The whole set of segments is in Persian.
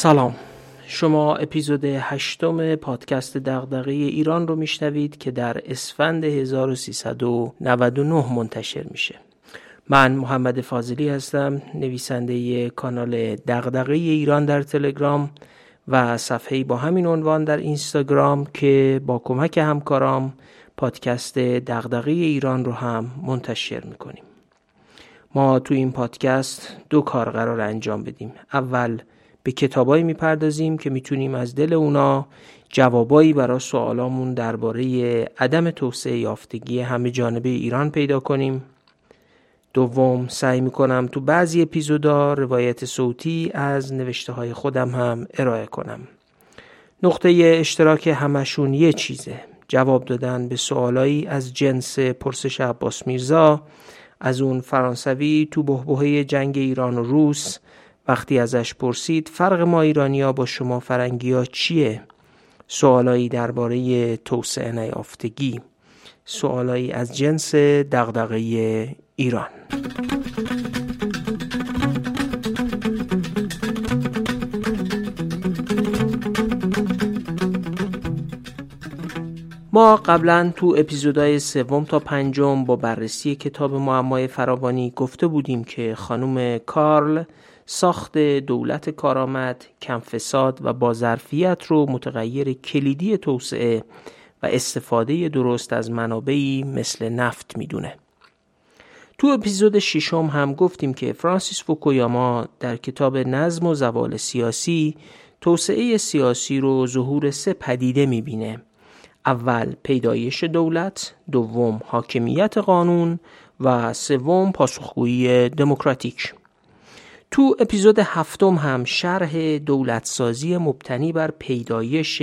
سلام. شما اپیزود هشتم پادکست دغدغه ایران رو میشنوید که در اسفند 1399 منتشر میشه. من محمد فاضلی هستم نویسنده کانال دغدغه ایران در تلگرام و صفحه با همین عنوان در اینستاگرام که با کمک همکارام پادکست دغدغه ایران رو هم منتشر می‌کنیم. ما تو این پادکست دو کار قرار انجام بدیم. اول به کتابایی می‌پردازیم که می‌تونیم از دل اونا جوابایی برای سوالامون درباره عدم توسعه یافتگی همه جانبه ایران پیدا کنیم. دوم سعی می‌کنم تو بعضی اپیزودا روایت صوتی از نوشته های خودم هم ارائه کنم. نقطه اشتراک همشون یه چیزه. جواب دادن به سوالایی از جنس پرسش عباس میرزا از اون فرانسوی تو بهبهه جنگ ایران و روس وقتی ازش پرسید فرق ما ایرانیا با شما فرنگیا چیه؟ سوالایی درباره توسعه نیافتگی سوالایی از جنس دغدغه ایران ما قبلا تو اپیزودهای سوم تا پنجم با بررسی کتاب معمای فراوانی گفته بودیم که خانم کارل ساخت دولت کارآمد، کم فساد و با ظرفیت رو متغیر کلیدی توسعه و استفاده درست از منابعی مثل نفت می‌دونه. تو اپیزود ششم هم گفتیم که فرانسیس فوکویاما در کتاب نظم و زوال سیاسی توسعه سیاسی رو ظهور سه پدیده می‌بینه اول پیدایش دولت، دوم حاکمیت قانون و سوم پاسخگویی دموکراتیک. تو اپیزود هفتم هم شرح دولتسازی مبتنی بر پیدایش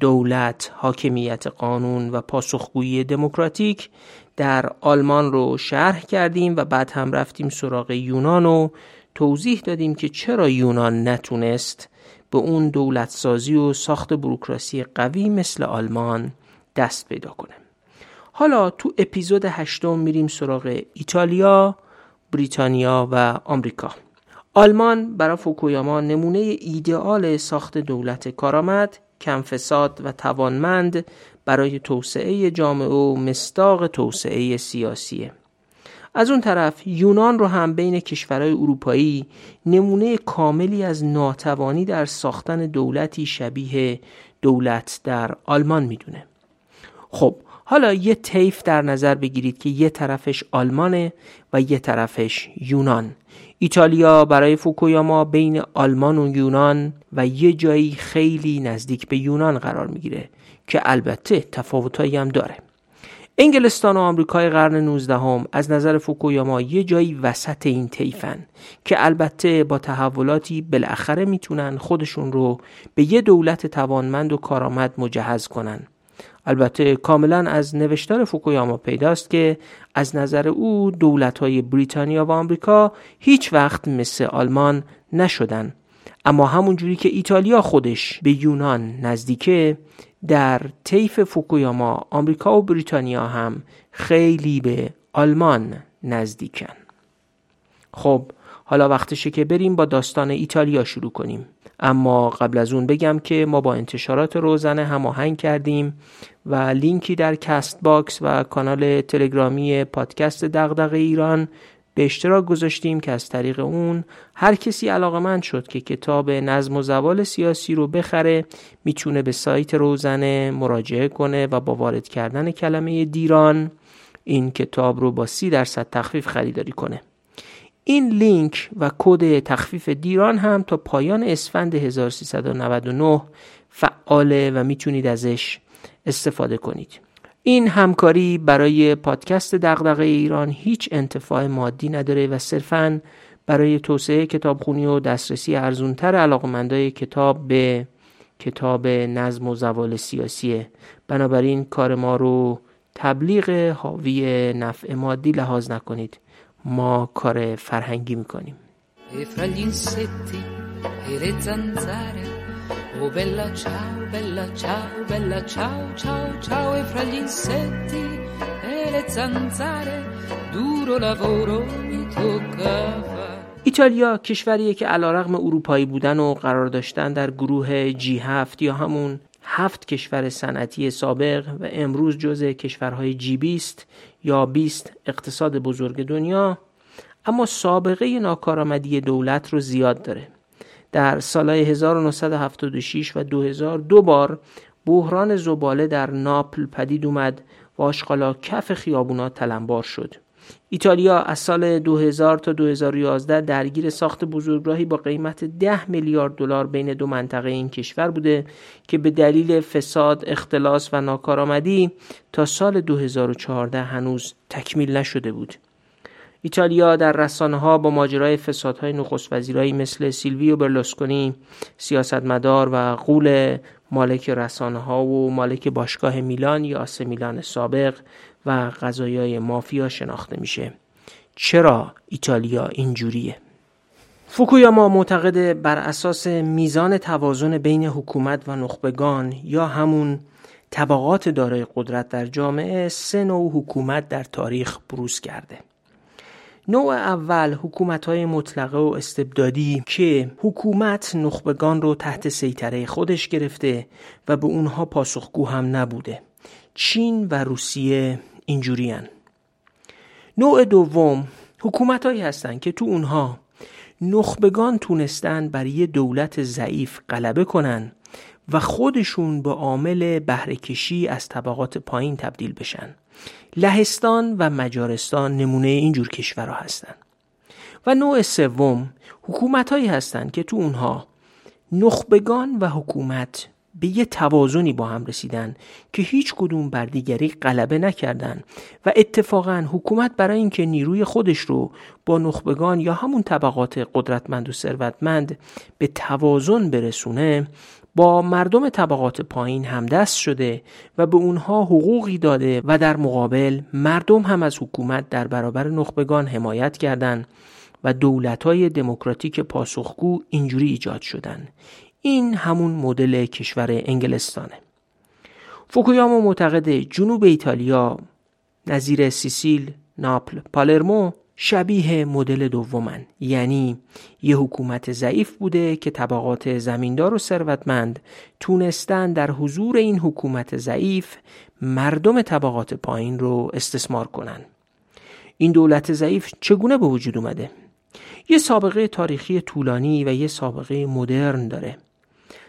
دولت، حاکمیت قانون و پاسخگویی دموکراتیک در آلمان رو شرح کردیم و بعد هم رفتیم سراغ یونان و توضیح دادیم که چرا یونان نتونست به اون دولتسازی و ساخت بروکراسی قوی مثل آلمان دست پیدا کنه حالا تو اپیزود هشتم میریم سراغ ایتالیا، بریتانیا و آمریکا. آلمان برای فوکویاما نمونه ایدئال ساخت دولت کارآمد، کم فساد و توانمند برای توسعه جامعه و مستاق توسعه سیاسیه. از اون طرف یونان رو هم بین کشورهای اروپایی نمونه کاملی از ناتوانی در ساختن دولتی شبیه دولت در آلمان می‌دونه خب حالا یه طیف در نظر بگیرید که یه طرفش آلمانه و یه طرفش یونان ایتالیا برای فوکویاما بین آلمان و یونان و یه جایی خیلی نزدیک به یونان قرار می‌گیره که البته تفاوتایی هم داره. انگلستان و آمریکای قرن 19 هم از نظر فوکویاما یه جایی وسط این طیفن که البته با تحولاتی بالاخره می‌تونن خودشون رو به یه دولت توانمند و کارآمد مجهز کنن. البته کاملا از نوشتار فوکویاما پیداست که از نظر او دولت های بریتانیا و آمریکا هیچ وقت مثل آلمان نشدن. اما همونجوری که ایتالیا خودش به یونان نزدیکه در طیف فوکویاما آمریکا و بریتانیا هم خیلی به آلمان نزدیکن. خب حالا وقتشه که بریم با داستان ایتالیا شروع کنیم. اما قبل از اون بگم که ما با انتشارات روزنه هماهنگ کردیم و لینکی در Castbox و کانال تلگرامی پادکست دغدغه ایران به اشتراک گذاشتیم که از طریق اون هر کسی علاقمند شد که کتاب نظم و زوال سیاسی رو بخره می‌تونه به سایت روزنه مراجعه کنه و با وارد کردن کلمه دیران این کتاب رو با سی درصد تخفیف خریداری کنه. این لینک و کد تخفیف دیران هم تا پایان اسفند 1399 فعاله و می‌تونید ازش استفاده کنید. این همکاری برای پادکست دغدغه ایران هیچ انتفاع مادی نداره و صرفا برای توسعه کتابخونی و دسترسی ارزونتر علاقمندای کتاب به کتاب نظم و زوال سیاسیه. بنابراین کار ما رو تبلیغ حاوی نفع مادی لحاظ نکنید. ما کار فرهنگی می‌کنیم Oh bella ciao, bella ciao, bella ciao, ciao, ciao e fra gli insetti e le zanzare duro lavoro mi tocca. ایتالیا کشوریه که علیرغم اروپایی بودن و قرار داشتن در گروه جی هفت یا همون هفت کشور صنعتی سابق و امروز جزء کشورهای جی بیست یا بیست اقتصاد بزرگ دنیا اما سابقه ناکارآمدی دولت رو زیاد داره. در سالهای 1976 و 2000 دو بار بحران زباله در ناپل پدید اومد و آشغالا کف خیابونا تلمبار شد. ایتالیا از سال 2000 تا 2011 درگیر ساخت بزرگراهی با قیمت 10 میلیارد دلار بین دو منطقه این کشور بوده که به دلیل فساد، اختلاس و ناکارآمدی تا سال 2014 هنوز تکمیل نشده بود. ایتالیا در رسانه ها با ماجرای فسادهای نخست وزیرایی مثل سیلویو برلوسکونی سیاستمدار و قول مالک رسانه ها و مالک باشگاه میلان یا آسه میلان سابق و غذایای مافیا شناخته میشه. چرا ایتالیا اینجوریه؟ فوکویاما معتقد بر اساس میزان توازن بین حکومت و نخبگان یا همون طبقات دارای قدرت در جامعه سه نوع حکومت در تاریخ بروز کرده. نوع اول حکومت های مطلقه و استبدادی که حکومت نخبگان رو تحت سیطره خودش گرفته و به اونها پاسخگو هم نبوده. چین و روسیه اینجورین. نوع دوم حکومت هایی هستن که تو اونها نخبگان تونستن بر یه دولت ضعیف غلبه کنن و خودشون به عامل بهرهکشی از طبقات پایین تبدیل بشن. لهستان و مجارستان نمونه اینجور کشورها هستند و نوع سوم حکومت هایی هستند که تو اونها نخبگان و حکومت به یه توازنی با هم رسیدن که هیچ کدوم بر دیگری غلبه نکردن و اتفاقا حکومت برای اینکه نیروی خودش رو با نخبگان یا همون طبقات قدرتمند و ثروتمند به توازن برسونه با مردم طبقات پایین همدست شده و به اونها حقوقی داده و در مقابل مردم هم از حکومت در برابر نخبگان حمایت کردند و های دموکراتیک پاسخگو اینجوری ایجاد شدن. این همون مدل کشور انگلستانه. فوکویاما معتقد جنوب ایتالیا نظیر سیسیل، ناپل، پالرمو شبیه مدل دومن. یعنی یه حکومت ضعیف بوده که طبقات زمیندار و ثروتمند تونستن در حضور این حکومت ضعیف مردم طبقات پایین رو استثمار کنن. این دولت ضعیف چگونه به وجود اومده؟ یه سابقه تاریخی طولانی و یه سابقه مدرن داره.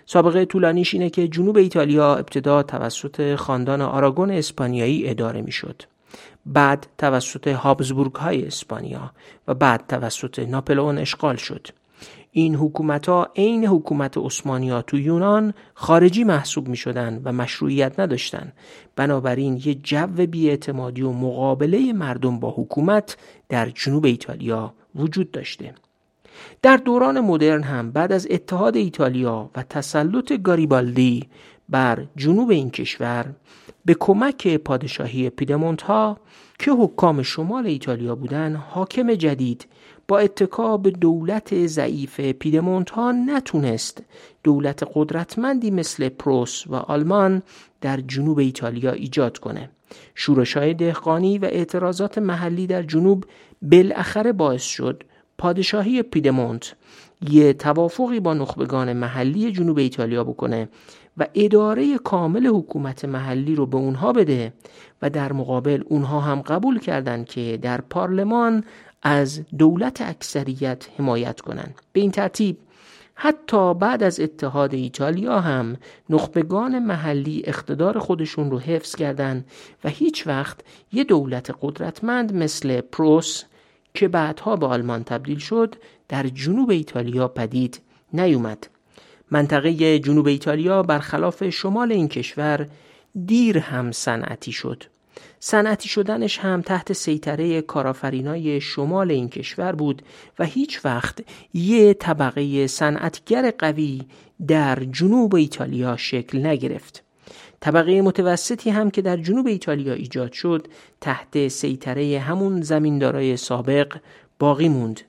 سابقه طولانیش اینه که جنوب ایتالیا ابتدا توسط خاندان آراگون اسپانیایی اداره می‌شد. بعد توسط هابزبورگ های اسپانیا و بعد توسط ناپلئون اشغال شد. این حکومت ها عین حکومت عثمانی تو یونان خارجی محسوب می شدن و مشروعیت نداشتند بنابراین یه جو بیاعتمادی و مقابله مردم با حکومت در جنوب ایتالیا وجود داشته. در دوران مدرن هم بعد از اتحاد ایتالیا و تسلط گاریبالدی بر جنوب این کشور به کمک پادشاهی پیدمونت ها که حکام شمال ایتالیا بودند حاکم جدید با اتکا به دولت ضعیف پیدمونت ها نتونست. دولت قدرتمندی مثل پروس و آلمان در جنوب ایتالیا ایجاد کنه. شورش های دهقانی و اعتراضات محلی در جنوب بالاخره باعث شد پادشاهی پیدمونت یه توافقی با نخبگان محلی جنوب ایتالیا بکنه و اداره کامل حکومت محلی رو به اونها بده و در مقابل اونها هم قبول کردند که در پارلمان از دولت اکثریت حمایت کنند به این ترتیب حتی بعد از اتحاد ایتالیا هم نخبگان محلی اقتدار خودشون رو حفظ کردند و هیچ وقت یه دولت قدرتمند مثل پروس که بعدها به آلمان تبدیل شد در جنوب ایتالیا پدید نیومد. منطقه جنوب ایتالیا برخلاف شمال این کشور دیر هم صنعتی شد. صنعتی شدنش هم تحت سیطره کارآفرینای شمال این کشور بود و هیچ وقت یه طبقه صنعتگر قوی در جنوب ایتالیا شکل نگرفت. طبقه متوسطی هم که در جنوب ایتالیا ایجاد شد تحت سیطره همون زمیندارای سابق باقی موند.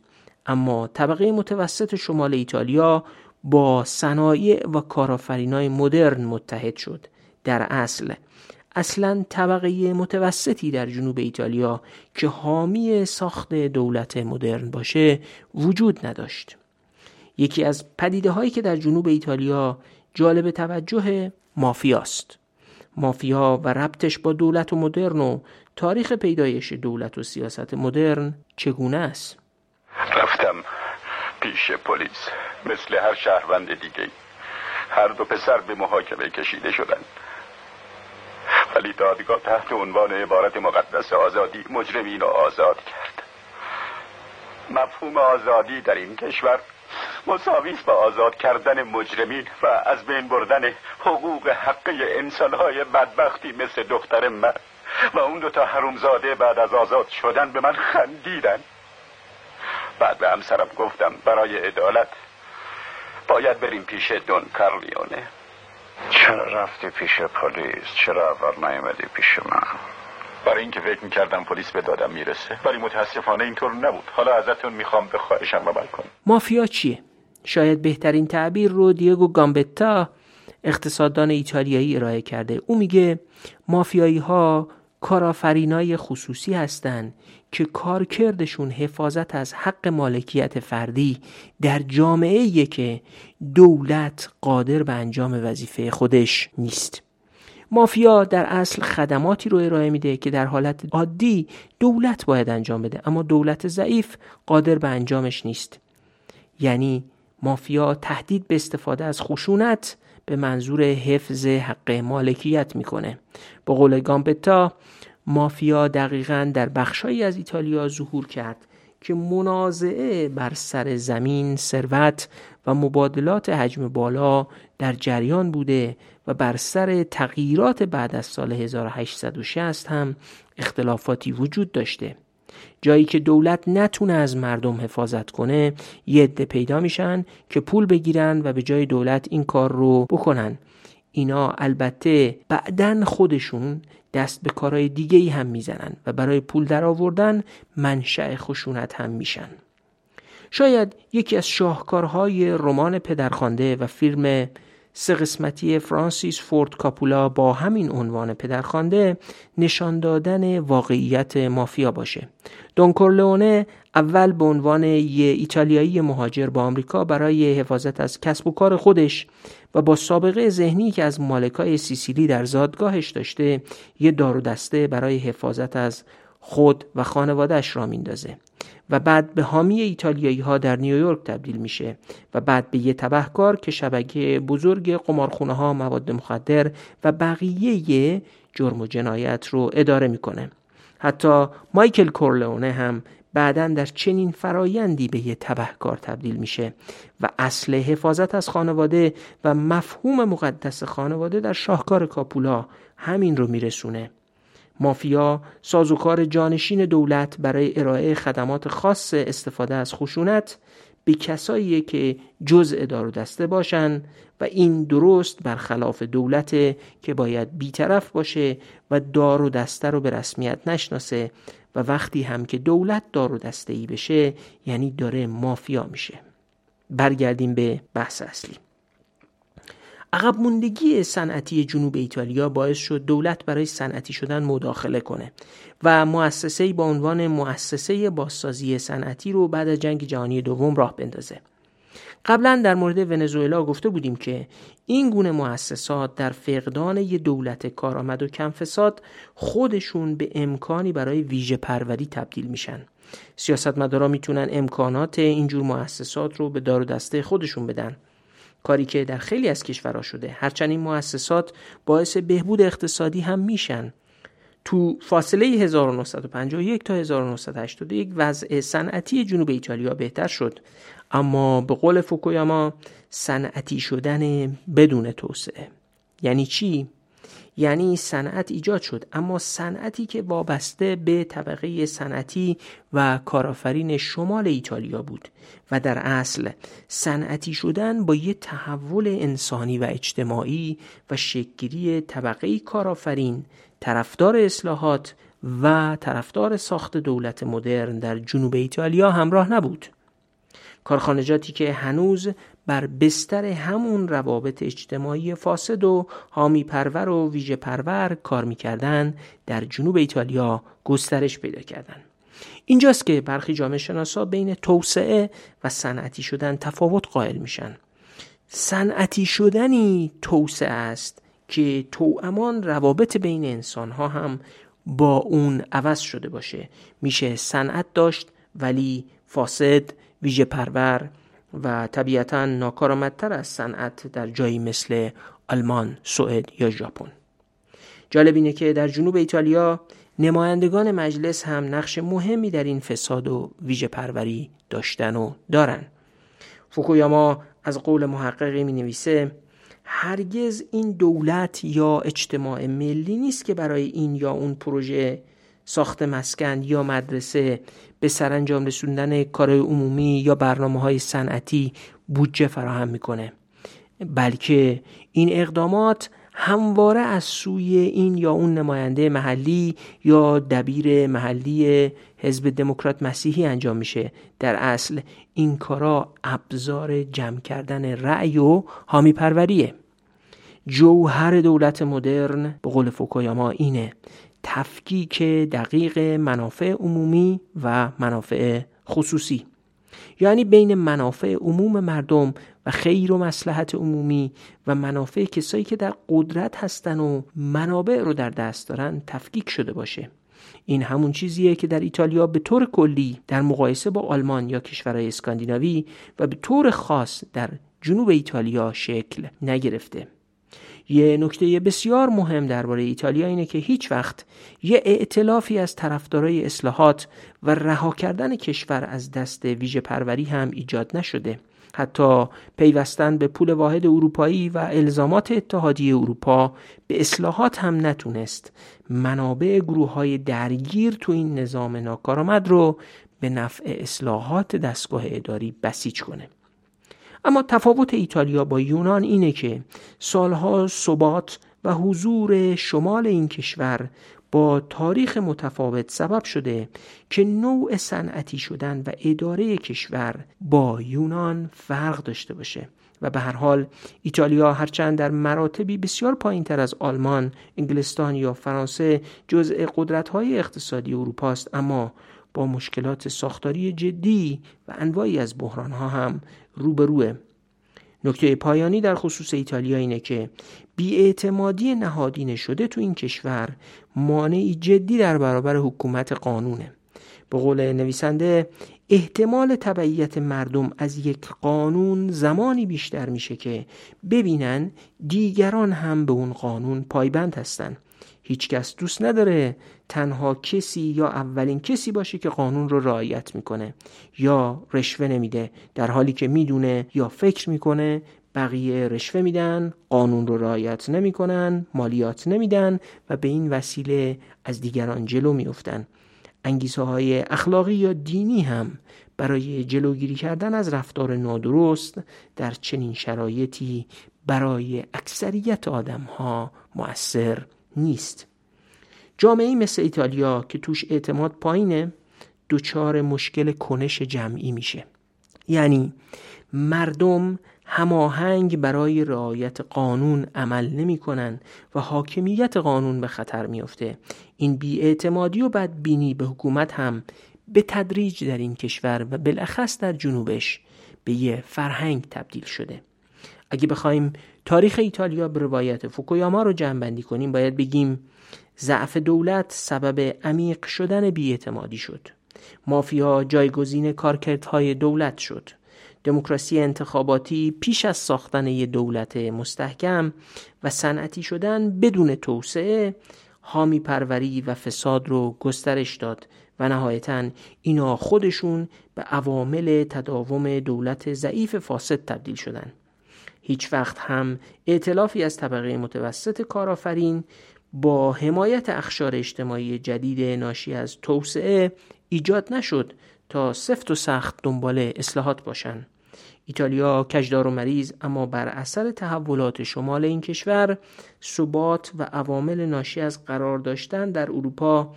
اما طبقه متوسط شمال ایتالیا با صنایع و کارآفرینای مدرن متحد شد. در اصل اصلا طبقه متوسطی در جنوب ایتالیا که حامی ساخت دولت مدرن باشه وجود نداشت. یکی از پدیده هایی که در جنوب ایتالیا جالب توجه مافیاست. مافیا و ربطش با دولت و مدرن و تاریخ پیدایش دولت و سیاست مدرن چگونه است؟ رفتم پیش پلیس مثل هر شهروند دیگه. هر دو پسر به محاکمه کشیده شدند ولی دادگاه تحت عنوان عبارت مقدس آزادی مجرمین را آزاد کرد. مفهوم آزادی در این کشور مساوی با آزاد کردن مجرمین و از بین بردن حقوق حقی انسانهای بدبختی مثل دختر من و اون دوتا حرومزاده بعد از آزاد شدن به من خندیدن. بعد به همسرم گفتم برای عدالت باید بریم پیش دون کارلیونه. چرا رفتی پیش پلیس؟ چرا اول نیومدی پیش من؟ برای اینکه فکر می‌کردم پلیس به دادم می‌رسه ولی متاسفانه اینطور نبود. حالا ازتون می‌خوام به خواهشم عمل کنم مافیا چیه؟ شاید بهترین تعبیر رو دیگو گامبتا اقتصاددان ایتالیایی ارائه کرده. او میگه مافیایی ها کارآفرینای خصوصی هستند که کارکردشون حفاظت از حق مالکیت فردی در جامعه که دولت قادر به انجام وظیفه خودش نیست. مافیا در اصل خدماتی رو ارائه میده که در حالت عادی دولت باید انجام بده اما دولت ضعیف قادر به انجامش نیست. یعنی مافیا تهدید به استفاده از خشونت به منظور حفظ حق مالکیت می‌کنه. با قول گامپتا مافیا دقیقا در بخشهایی از ایتالیا ظهور کرد که منازعه بر سر زمین ثروت و مبادلات حجم بالا در جریان بوده و بر سر تغییرات بعد از سال 1860 هم اختلافاتی وجود داشته. جایی که دولت نتونه از مردم حفاظت کنه یه عده پیدا میشن که پول بگیرن و به جای دولت این کار رو بکنن. اینا البته بعدن خودشون دست به کارهای دیگه ای هم می‌زنن و برای پول در آوردن منشأ خشونت هم میشن. شاید یکی از شاهکارهای رمان پدرخوانده و فیلم سه قسمتی فرانسیس فورد کاپولا با همین عنوان پدرخوانده نشان دادن واقعیت مافیا باشه. دون کورلئونه اول به عنوان یه ایتالیایی مهاجر با آمریکا برای حفاظت از کسب و کار خودش و با سابقه ذهنی که از مالکای سیسیلی در زادگاهش داشته یه دار دسته برای حفاظت از خود و خانوادهش را میندازه و بعد به حامی ایتالیایی ها در نیویورک تبدیل میشه و بعد به یه تبهکار که شبکه بزرگ قمارخونه ها مواد مخدر و بقیه جرم و جنایت رو اداره می‌کنه. حتی مایکل کورلئونه هم بعدا در چنین فرایندی به یه تبهکار تبدیل میشه و اصل حفاظت از خانواده و مفهوم مقدس خانواده در شاهکار کاپولا همین رو میرسونه. مافیا سازوکار جانشین دولت برای ارائه خدمات خاص استفاده از خشونت به کسایی که جزء دار و دسته باشن و این درست برخلاف دولت که باید بیطرف باشه و دار و دسته رو به رسمیت نشناسه و وقتی هم که دولت دار و دسته ای بشه یعنی داره مافیا میشه. برگردیم به بحث اصلی. عقب موندگی صنعتی جنوب ایتالیا باعث شد دولت برای صنعتی شدن مداخله کنه و مؤسسه با عنوان مؤسسه بازسازی صنعتی رو بعد از جنگ جهانی دوم راه بندازه. قبلا در مورد ونزوئلا گفته بودیم که این گونه مؤسسات در فقدان یه دولت کارآمد و کم فساد خودشون به امکانی برای ویژه پروری تبدیل میشن. سیاستمدارا می‌تونن امکانات اینجور مؤسسات رو به دار و دسته خودشون بدن. کاری که در خیلی از کشورها شده. هرچند این مؤسسات باعث بهبود اقتصادی هم میشن. تو فاصله 1951 تا 1981 وضع صنعتی جنوب ایتالیا بهتر شد. اما به قول فوکویاما صنعتی شدن بدون توسعه. یعنی چی؟ یعنی صنعت ایجاد شد. اما صنعتی که وابسته به طبقه صنعتی و کارآفرین شمال ایتالیا بود و در اصل صنعتی شدن با یه تحول انسانی و اجتماعی و شکلگیری طبقه کارآفرین طرفدار اصلاحات و طرفدار ساخت دولت مدرن در جنوب ایتالیا همراه نبود. کارخانجاتی که هنوز بر بستر همون روابط اجتماعی فاسد و حامی پرور و ویژه پرور کار می‌کردن در جنوب ایتالیا گسترش پیدا کردند. اینجاست که برخی جامعه شناسا بین توسعه و صنعتی شدن تفاوت قائل میشن صنعتی شدنی توسعه است که توامان روابط بین انسان ها هم با اون عوض شده باشه میشه صنعت داشت ولی فاسد ویژه پرور و طبیعتا ناکارآمدتر از صنعت در جایی مثل آلمان، سوئد یا ژاپن. جالب اینه که در جنوب ایتالیا نمایندگان مجلس هم نقش مهمی در این فساد و ویژه پروری داشتن و دارن. فوکویاما از قول محققی می نویسه هرگز این دولت یا اجتماع ملی نیست که برای این یا اون پروژه ساخت مسکن یا مدرسه به سرانجام رسوندن کار عمومی یا برنامه های صنعتی بودجه فراهم می‌کنه. بلکه این اقدامات همواره از سوی این یا اون نماینده محلی یا دبیر محلی حزب دموکرات مسیحی انجام میشه. در اصل این کارا ابزار جمع کردن رأی و حامی پروریه. جوهر دولت مدرن به قول فوکویاما اینه. تفکیک دقیق منافع عمومی و منافع خصوصی. یعنی بین منافع عموم مردم و خیر و مسلحت عمومی و منافع کسایی که در قدرت هستن و منابع رو در دست دارن تفکیک شده باشه. این همون چیزیه که در ایتالیا به طور کلی در مقایسه با آلمان یا کشورهای اسکاندیناوی و به طور خاص در جنوب ایتالیا شکل نگرفته. یه نکته بسیار مهم درباره ایتالیا اینه که هیچ وقت یه ائتلافی از طرفدارای اصلاحات و رها کردن کشور از دست ویژه پروری هم ایجاد نشده. حتی پیوستن به پول واحد اروپایی و الزامات اتحادیه اروپا به اصلاحات هم نتونست. منابع گروه های درگیر تو این نظام ناکارآمد رو به نفع اصلاحات دستگاه اداری بسیج کنه. اما تفاوت ایتالیا با یونان اینه که سالها ثبات و حضور شمال این کشور با تاریخ متفاوت سبب شده که نوع صنعتی شدن و اداره کشور با یونان فرق داشته باشه. و به هر حال ایتالیا هرچند در مراتبی بسیار پایین تر از آلمان، انگلستان یا فرانسه جزء قدرت های اقتصادی اروپا است اما با مشکلات ساختاری جدی و انواعی از بحران ها هم روبروه. نکته پایانی در خصوص ایتالیا اینه که بیاعتمادی نهادینه شده تو این کشور مانعی جدی در برابر حکومت قانونه. به قول نویسنده احتمال تبعیت مردم از یک قانون زمانی بیشتر میشه که ببینن دیگران هم به اون قانون پایبند هستن. هیچکس دوست نداره تنها کسی یا اولین کسی باشه که قانون رو رعایت می‌کنه یا رشوه نمیده در حالی که می‌دونه یا فکر می‌کنه بقیه رشوه میدن قانون رو رعایت نمی‌کنن مالیات نمیدن و به این وسیله از دیگران جلو میفتن انگیزه های اخلاقی یا دینی هم برای جلوگیری کردن از رفتار نادرست در چنین شرایطی برای اکثریت آدم ها مؤثر نیست. جامعه مثل ایتالیا که توش اعتماد پایینه دچار مشکل کنش جمعی میشه. یعنی مردم هماهنگ برای رعایت قانون عمل نمی‌کنن و حاکمیت قانون به خطر میافته. این بیاعتمادی و بدبینی به حکومت هم به تدریج در این کشور و بالاخص در جنوبش به یه فرهنگ تبدیل شده. اگه بخوایم تاریخ ایتالیا به روایت فوکویاما رو جمع کنیم باید بگیم ضعف دولت سبب عمیق شدن بیاعتمادی شد. مافیا جایگزین کارکردهای دولت شد. دموکراسی انتخاباتی پیش از ساختن یک دولت مستحکم و صنعتی شدن بدون توسعه حامی پروری و فساد رو گسترش داد و نهایتا اینا خودشون به عوامل تداوم دولت ضعیف فاسد تبدیل شدن. هیچ وقت هم ائتلافی از طبقه متوسط کارآفرین با حمایت اخشار اجتماعی جدید ناشی از توسعه ایجاد نشد تا سفت و سخت دنبال اصلاحات باشند. ایتالیا کجدار و مریض اما بر اثر تحولات شمال این کشور ثبات و عوامل ناشی از قرار داشتن در اروپا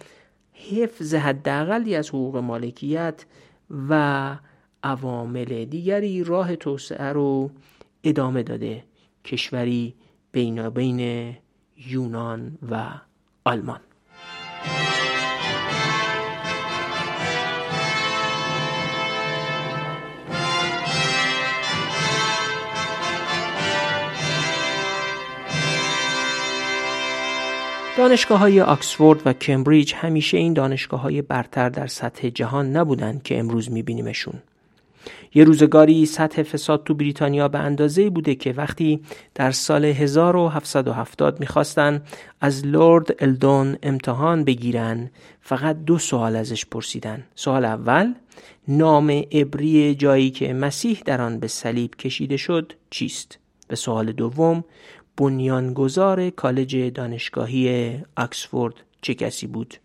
حفظ حداقلی از حقوق مالکیت و عوامل دیگری راه توسعه رو ادامه داده کشوری بینابین یونان و آلمان دانشگاه های آکسفورد و کمبریج همیشه این دانشگاه های برتر در سطح جهان نبودند که امروز میبینیمشون. یه روزگاری سطح فساد تو بریتانیا به اندازه بوده که وقتی در سال 1770 می‌خواستن از لورد الدون امتحان بگیرن فقط دو سوال ازش پرسیدن سوال اول نام عبری جایی که مسیح در آن به صلیب کشیده شد چیست؟ به سوال دوم بنیانگذار کالج دانشگاهی آکسفورد چه کسی بود؟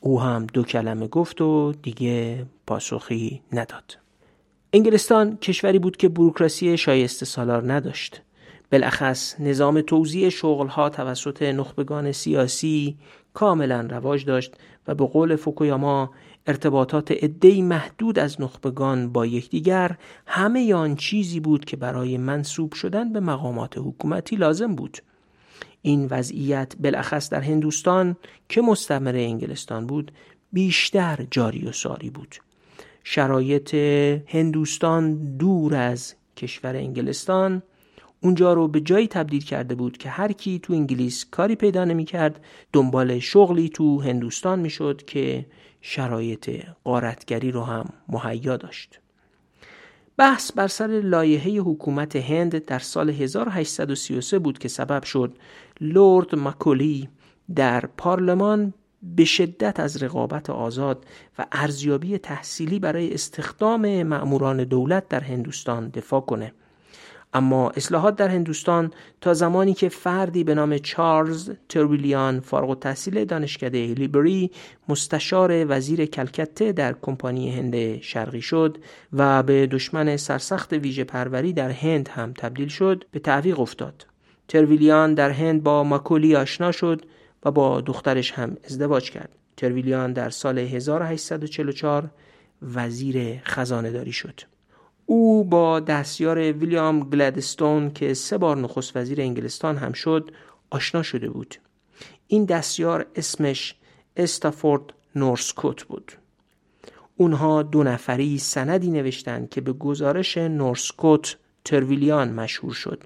او هم دو کلمه گفت و دیگه پاسخی نداد. انگلستان کشوری بود که بروکراسی شایسته سالار نداشت. بالاخص نظام توزیع شغلها توسط نخبگان سیاسی کاملا رواج داشت و به قول فوکویاما ارتباطات عدهای محدود از نخبگان با یکدیگر همه آن چیزی بود که برای منصوب شدن به مقامات حکومتی لازم بود این وضعیت بالاخص در هندوستان که مستمر انگلستان بود بیشتر جاری و ساری بود شرایط هندوستان دور از کشور انگلستان اونجا رو به جایی تبدیل کرده بود که هر کی تو انگلیس کاری پیدا نمی کرد دنبال شغلی تو هندوستان می شد که شرایط قارتگری رو هم مهیا داشت. بحث بر سر لایحه حکومت هند در سال 1833 بود که سبب شد لورد مکولی در پارلمان به شدت از رقابت آزاد و ارزیابی تحصیلی برای استخدام مأموران دولت در هندوستان دفاع کنه. اما اصلاحات در هندوستان تا زمانی که فردی به نام چارلز ترویلیان فارغ التحصیل دانشکده لیبری مستشار وزیر کلکته در کمپانی هند شرقی شد و به دشمن سرسخت ویژه پروری در هند هم تبدیل شد به تعویق افتاد. ترویلیان در هند با ماکولی آشنا شد و با دخترش هم ازدواج کرد. ترویلیان در سال 1844 وزیر خزانه داری شد. او با دستیار ویلیام گلدستون که سه بار نخست وزیر انگلستان هم شد آشنا شده بود. این دستیار اسمش استافورد نورسکوت بود. اونها دو نفری سندی نوشتند که به گزارش نورسکوت ترویلیان مشهور شد.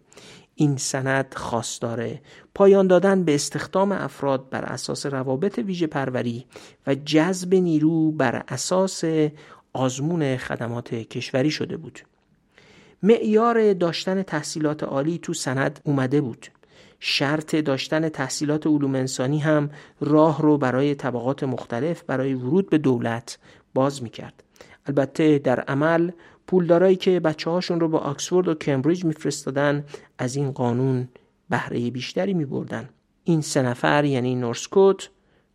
این سند خواستاره پایان دادن به استخدام افراد بر اساس روابط ویژه پروری و جذب نیرو بر اساس آزمون خدمات کشوری شده بود. معیار داشتن تحصیلات عالی تو سند اومده بود. شرط داشتن تحصیلات علوم انسانی هم راه رو برای طبقات مختلف برای ورود به دولت باز می‌کرد. البته در عمل پولدارایی که بچه هاشون رو با آکسفورد و کمبریج میفرستادن از این قانون بهره بیشتری می بردن. این سه نفر یعنی نورسکوت،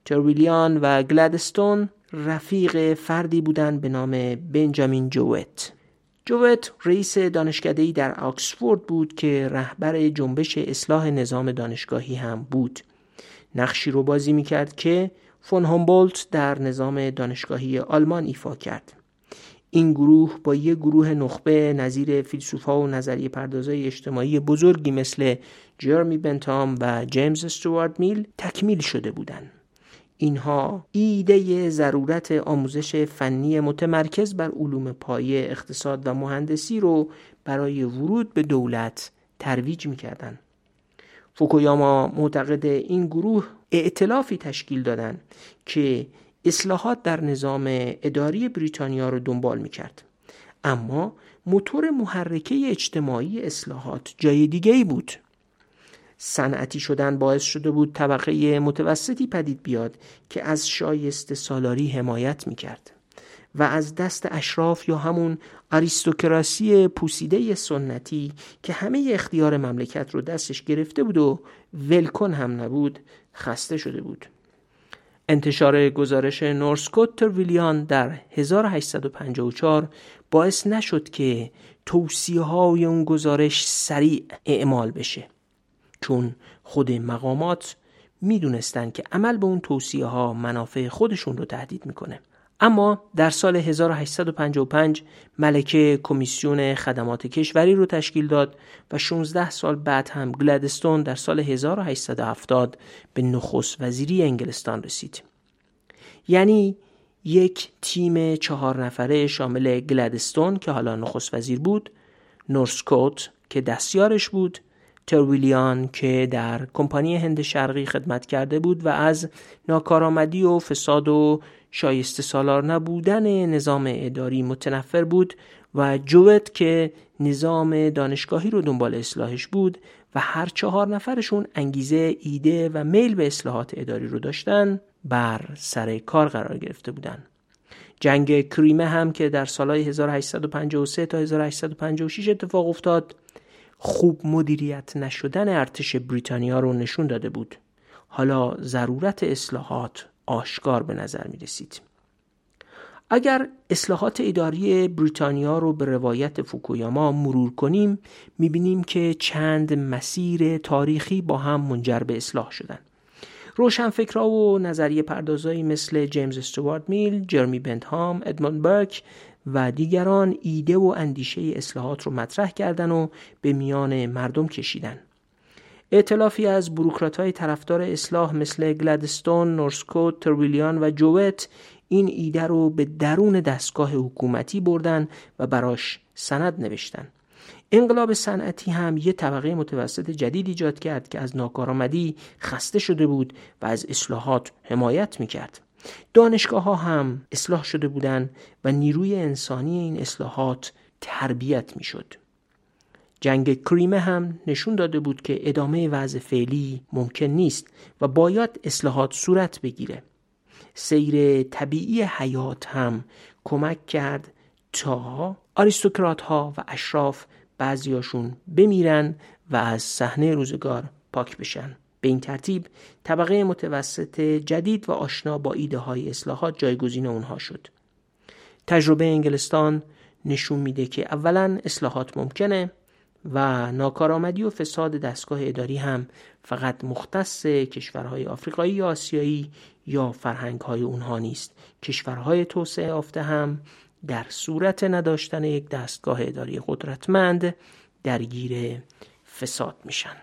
ترویلیان و گلادستون رفیق فردی بودند به نام بنجامین جوت جوت رئیس دانشکدهی در آکسفورد بود که رهبر جنبش اصلاح نظام دانشگاهی هم بود. نقشی رو بازی می‌کرد که فون هومبولت در نظام دانشگاهی آلمان ایفا کرد. این گروه با یک گروه نخبه نظیر فیلسوفا و نظریه پردازای اجتماعی بزرگی مثل جرمی بنتام و جیمز استوارد میل تکمیل شده بودند. اینها ایده ضرورت آموزش فنی متمرکز بر علوم پایه اقتصاد و مهندسی رو برای ورود به دولت ترویج می‌کردند. فوکویاما معتقد این گروه ائتلافی تشکیل دادند که اصلاحات در نظام اداری بریتانیا رو دنبال می‌کرد. اما موتور محرکه اجتماعی اصلاحات جای دیگه ای بود. صنعتی شدن باعث شده بود طبقه متوسطی پدید بیاد که از شایسته سالاری حمایت می‌کرد و از دست اشراف یا همون آریستوکراسی پوسیده سنتی که همه اختیار مملکت رو دستش گرفته بود و ولکن هم نبود خسته شده بود. انتشار گزارش نورسکوت ویلیان در 1854 باعث نشد که توصیه های اون گزارش سریع اعمال بشه. چون خود مقامات می‌دونستند که عمل به اون توصیه ها منافع خودشون رو تهدید می‌کنه. اما در سال 1855 ملکه کمیسیون خدمات کشوری رو تشکیل داد و 16 سال بعد هم گلدستون در سال 1870 به نخست وزیری انگلستان رسید. یعنی یک تیم چهار نفره شامل گلدستون که حالا نخست وزیر بود، نورسکوت که دستیارش بود، ترویلیان که در کمپانی هند شرقی خدمت کرده بود و از ناکارآمدی و فساد و شایسته سالار نبودن نظام اداری متنفر بود و جوت که نظام دانشگاهی رو دنبال اصلاحش بود و هر چهار نفرشون انگیزه ایده و میل به اصلاحات اداری رو داشتن بر سر کار قرار گرفته بودن. جنگ کریمه هم که در سالهای 1853 تا 1856 اتفاق افتاد خوب مدیریت نشدن ارتش بریتانیا رو نشون داده بود حالا ضرورت اصلاحات آشکار به نظر می رسید. اگر اصلاحات اداری بریتانیا رو به روایت فوکویاما مرور کنیم بینیم که چند مسیر تاریخی با هم منجر به اصلاح شدن روشنفکرها و نظریه پردازایی مثل جیمز استوارد میل، جرمی بنتهام، ادموند برک و دیگران ایده و اندیشه اصلاحات رو مطرح کردن و به میان مردم کشیدن. ائتلافی از بروکرات های طرفدار اصلاح مثل گلدستون، نورسکوت، ترویلیان و جووت این ایده رو به درون دستگاه حکومتی بردن و براش سند نوشتن. انقلاب صنعتی هم یه طبقه متوسط جدید ایجاد کرد که از ناکارآمدی خسته شده بود و از اصلاحات حمایت می‌کرد. دانشگاه ها هم اصلاح شده بودند و نیروی انسانی این اصلاحات تربیت می‌شد. جنگ کریمه هم نشون داده بود که ادامه وضع فعلی ممکن نیست و باید اصلاحات صورت بگیره. سیر طبیعی حیات هم کمک کرد تا آریستوکرات ها و اشراف بعضیاشون بمیرن و از صحنه روزگار پاک بشن. به این ترتیب طبقه متوسط جدید و آشنا با ایده های اصلاحات جایگزین اونها شد. تجربه انگلستان نشون میده که اولا اصلاحات ممکنه و ناکارآمدی و فساد دستگاه اداری هم فقط مختص کشورهای آفریقایی یا آسیایی یا فرهنگهای اونها نیست کشورهای توسعه یافته هم در صورت نداشتن یک دستگاه اداری قدرتمند درگیر فساد میشن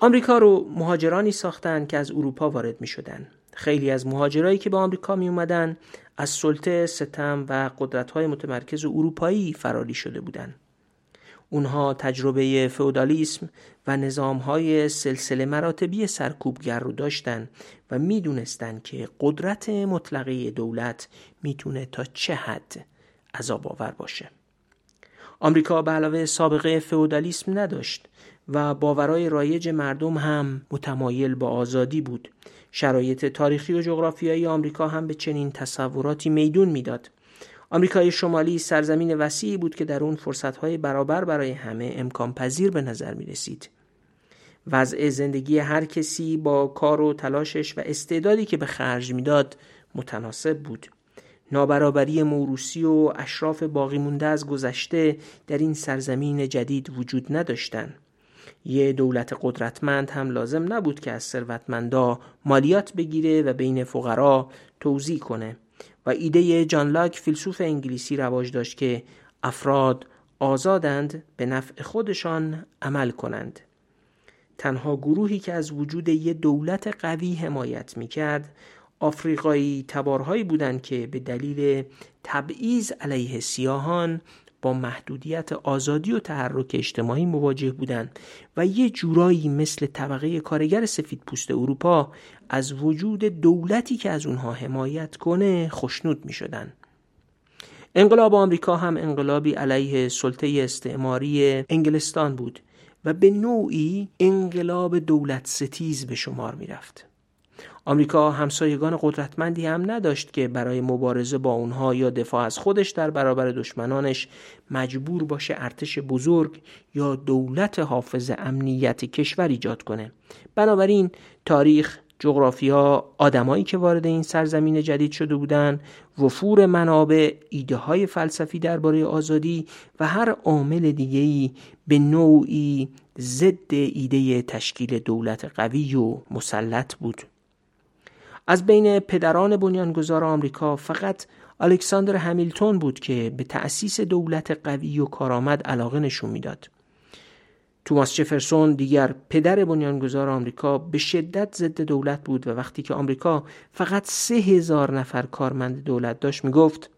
آمریکا رو مهاجرانی ساختن که از اروپا وارد می شدن. خیلی از مهاجرایی که به آمریکا می اومدن از سلطه ستم و قدرت‌های متمرکز اروپایی فراری شده بودند. اونها تجربه فئودالیسم و نظامهای سلسله مراتبی سرکوبگر رو داشتن و می‌دونستند که قدرت مطلقه دولت می‌تونه تا چه حد عذاب آور باشه. آمریکا به علاوه سابقه فئودالیسم نداشت و باورای رایج مردم هم متمایل با آزادی بود شرایط تاریخی و جغرافیایی آمریکا هم به چنین تصوراتی میدون می‌داد آمریکای شمالی سرزمین وسیعی بود که در اون فرصتهای برابر برای همه امکان پذیر به نظر می رسید. وضع زندگی هر کسی با کار و تلاشش و استعدادی که به خرج می‌داد متناسب بود. نابرابری موروسی و اشراف باقی مونده از گذشته در این سرزمین جدید وجود نداشتند. یه دولت قدرتمند هم لازم نبود که از ثروتمندا مالیات بگیره و بین فقرا توزیع کنه. و ایده جان لاک فیلسوف انگلیسی رواج داشت که افراد آزادند به نفع خودشان عمل کنند. تنها گروهی که از وجود یه دولت قوی حمایت می کرد آفریقایی تبارهایی بودند که به دلیل تبعیض علیه سیاهان با محدودیت آزادی و تحرک اجتماعی مواجه بودند و یه جورایی مثل طبقه کارگر سفید پوست اروپا از وجود دولتی که از اونها حمایت کنه خشنود می شدن. انقلاب آمریکا هم انقلابی علیه سلطه استعماری انگلستان بود و به نوعی انقلاب دولت ستیز به شمار می رفت. آمریکا همسایگان قدرتمندی هم نداشت که برای مبارزه با اونها یا دفاع از خودش در برابر دشمنانش مجبور باشه ارتش بزرگ یا دولت حافظ امنیت کشور ایجاد کنه. بنابراین تاریخ جغرافیا آدمایی که وارد این سرزمین جدید شده بودند وفور منابع ایده های فلسفی درباره آزادی و هر عامل دیگه‌ای به نوعی ضد ایده تشکیل دولت قوی و مسلط بود. از بین پدران بنیانگذار آمریکا فقط الکساندر همیلتون بود که به تأسیس دولت قوی و کارآمد علاقه نشون می‌داد. توماس جفرسون دیگر پدر بنیانگذار آمریکا به شدت ضد دولت بود و وقتی که آمریکا فقط سه هزار نفر کارمند دولت داشت می‌گفت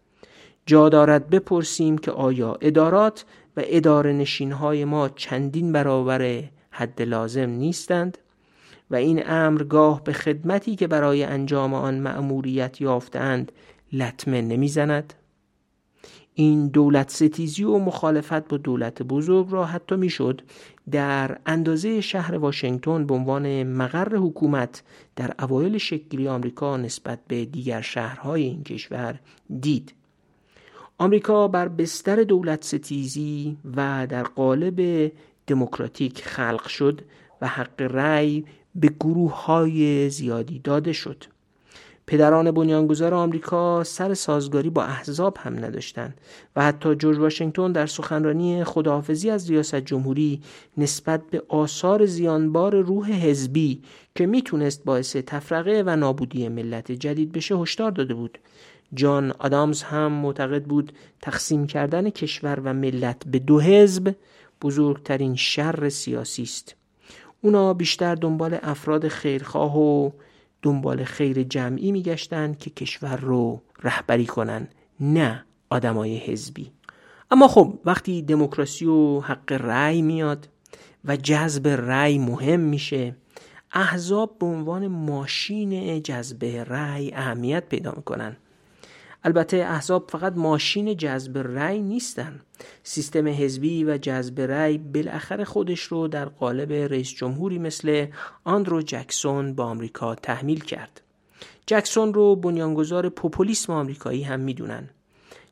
جا دارد بپرسیم که آیا ادارات و اداره نشین های ما چندین برابر حد لازم نیستند؟ و این امر گاه به خدمتی که برای انجام آن مأموریت یافتند لطمه نمی‌زند. این دولت ستیزی و مخالفت با دولت بزرگ را حتی می‌شد در اندازه شهر واشنگتن به عنوان مقر حکومت در اوایل شکلی آمریکا نسبت به دیگر شهرهای این کشور دید. آمریکا بر بستر دولت ستیزی و در قالب دموکراتیک خلق شد و حق رأی به گروه های زیادی داده شد. پدران بنیانگذار آمریکا سر سازگاری با احزاب هم نداشتند و حتی جورج واشنگتن در سخنرانی خداحافظی از ریاست جمهوری نسبت به آثار زیانبار روح حزبی که می‌تونست باعث تفرقه و نابودی ملت جدید بشه هشدار داده بود. جان آدامز هم معتقد بود تقسیم کردن کشور و ملت به دو حزب بزرگترین شر سیاسی است. اونا بیشتر دنبال افراد خیرخواه و دنبال خیر جمعی میگشتند که کشور رو رهبری کنن نه آدمای حزبی. اما خب وقتی دموکراسی و حق رأی میاد و جذب رأی مهم میشه احزاب به عنوان ماشین جذب رأی اهمیت پیدا می‌کنن. البته احزاب فقط ماشین جذب رأی نیستن. سیستم حزبی و جذب رأی بالاخره خودش رو در قالب رئیس جمهوری مثل آندرو جکسون با آمریکا تحمیل کرد. جکسون رو بنیانگذار پوپولیسم آمریکایی هم می‌دونن.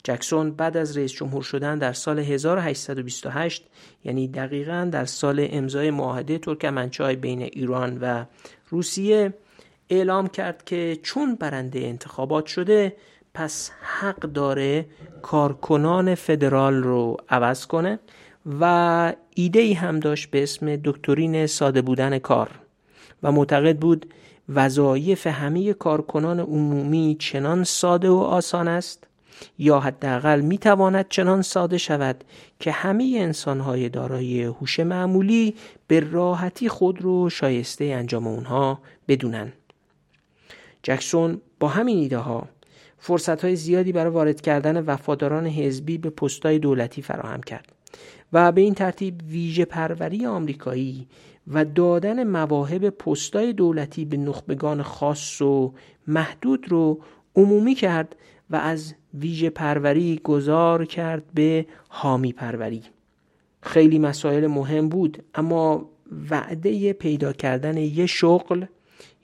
جکسون بعد از رئیس جمهور شدن در سال 1828 یعنی دقیقا در سال امضای معاهده ترکمنچای بین ایران و روسیه اعلام کرد که چون برنده انتخابات شده پس حق داره کارکنان فدرال رو عوض کنه و ایده ای هم داشت به اسم دکترین ساده بودن کار و معتقد بود وظایف همه کارکنان عمومی چنان ساده و آسان است یا حداقل می تواند چنان ساده شود که همه انسانهای دارای هوش معمولی به راحتی خود رو شایسته انجام اونها بدونن. جکسون با همین ایده ها فرصت های زیادی برای وارد کردن وفاداران حزبی به پستای دولتی فراهم کرد و به این ترتیب ویژه پروری آمریکایی و دادن مواهب پستای دولتی به نخبگان خاص و محدود رو عمومی کرد و از ویژه پروری گذار کرد به حامی پروری. خیلی مسائل مهم بود اما وعده پیدا کردن یه شغل